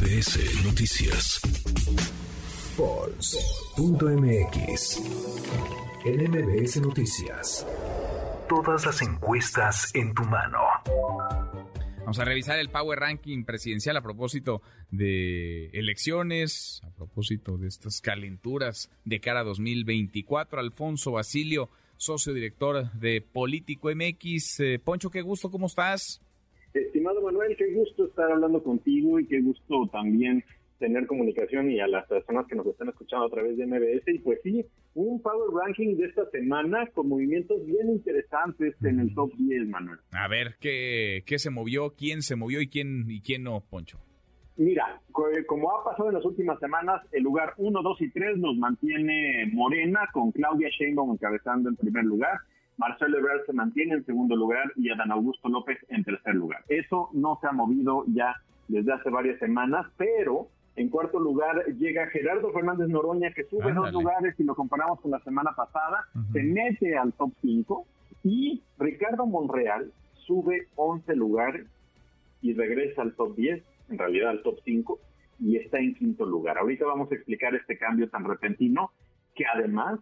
MBS Noticias. Pulse.mx. En Noticias. Todas las encuestas en tu mano. Vamos a revisar el Power Ranking presidencial a propósito de elecciones, a propósito de estas calenturas de cara a 2024. Alfonso Basilio, socio director de Político MX. Eh, Poncho, qué gusto, ¿cómo estás? Estimado Manuel, qué gusto estar hablando contigo y qué gusto también tener comunicación y a las personas que nos están escuchando a través de MBS. Y pues sí, un Power Ranking de esta semana con movimientos bien interesantes en el top 10, Manuel. A ver, ¿qué, qué se movió? ¿Quién se movió y quién, y quién no, Poncho? Mira, como ha pasado en las últimas semanas, el lugar 1, 2 y 3 nos mantiene Morena, con Claudia Sheinbaum encabezando en primer lugar. Marcelo Ebrard se mantiene en segundo lugar y Adán Augusto López en tercer lugar. Eso no se ha movido ya desde hace varias semanas, pero en cuarto lugar llega Gerardo Fernández Noroña, que sube dos lugares y lo comparamos con la semana pasada, se mete al top 5 y Ricardo Monreal sube 11 lugares y regresa al top 10, en realidad al top 5, y está en quinto lugar. Ahorita vamos a explicar este cambio tan repentino que además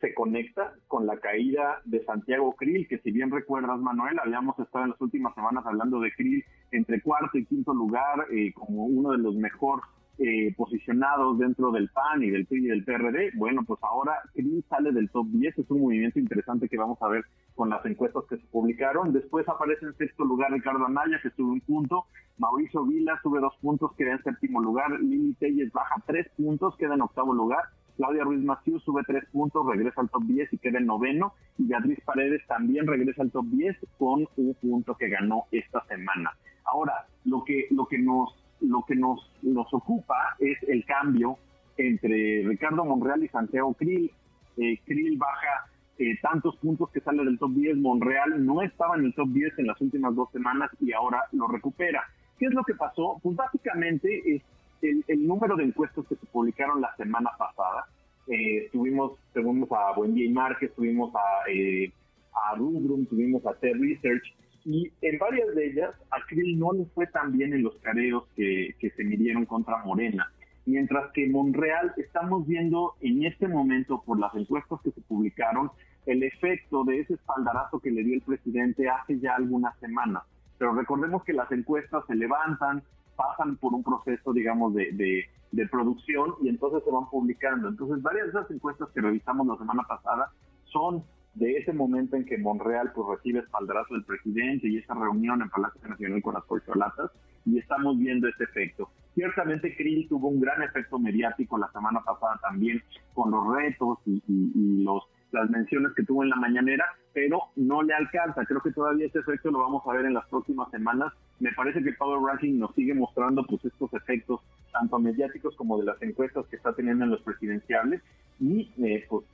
se conecta con la caída de Santiago Krill, que si bien recuerdas, Manuel, habíamos estado en las últimas semanas hablando de Krill entre cuarto y quinto lugar, eh, como uno de los mejor eh, posicionados dentro del PAN y del PRI y del PRD. Bueno, pues ahora Krill sale del top 10, es un movimiento interesante que vamos a ver con las encuestas que se publicaron. Después aparece en sexto lugar Ricardo Anaya, que sube un punto. Mauricio Vila sube dos puntos, queda en séptimo lugar. Lili Telles baja tres puntos, queda en octavo lugar. Claudia Ruiz Maciú sube tres puntos, regresa al top 10 y queda en noveno. Y Beatriz Paredes también regresa al top 10 con un punto que ganó esta semana. Ahora, lo que, lo que nos, lo que nos, nos ocupa es el cambio entre Ricardo Monreal y Santiago Krill. Eh, Krill baja eh, tantos puntos que sale del top 10. Monreal no estaba en el top 10 en las últimas dos semanas y ahora lo recupera. ¿Qué es lo que pasó? Pues básicamente es el, número de encuestas que se publicaron la semana pasada, eh, tuvimos, tuvimos a Wendy Márquez, tuvimos a, eh, a Rubrum, tuvimos a T Research, y en varias de ellas a Krill no le fue tan bien en los careos que, que se midieron contra Morena. Mientras que Monreal estamos viendo en este momento, por las encuestas que se publicaron, el efecto de ese espaldarazo que le dio el presidente hace ya algunas semanas. Pero recordemos que las encuestas se levantan, pasan por un proceso, digamos, de, de, producción y entonces se van publicando. Entonces, varias de esas encuestas que revisamos la semana pasada son de ese momento en que Monreal pues, recibe espaldarazo del presidente y esa reunión en Palacio Nacional con las corcholatas y estamos viendo ese efecto. Ciertamente Krill tuvo un gran efecto mediático la semana pasada también con los retos y, y los las menciones que tuvo en la mañanera, pero no le alcanza. Creo que todavía ese efecto lo vamos a ver en las próximas semanas. Me parece que Power Ranking nos sigue mostrando pues estos efectos tanto mediáticos como de las encuestas que está teniendo en los presidenciables y eh, pues,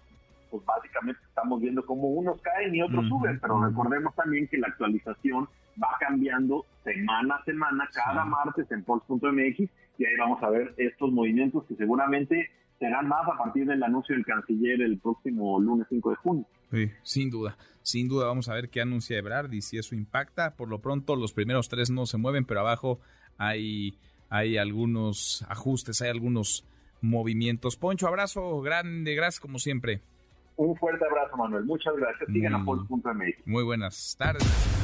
pues básicamente estamos viendo cómo unos caen y otros suben, pero recordemos también que la actualización va cambiando semana a semana, cada martes en Pulse.mx y ahí vamos a ver estos movimientos que seguramente serán más a partir del anuncio del canciller el próximo lunes 5 de junio. Sí, sin duda, sin duda vamos a ver qué anuncia Ebrard y si eso impacta. Por lo pronto los primeros tres no se mueven, pero abajo hay, hay algunos ajustes, hay algunos movimientos. Poncho, abrazo grande, gracias como siempre. Un fuerte abrazo, Manuel. Muchas gracias. Sigan a Pulse.mx. Muy buenas tardes.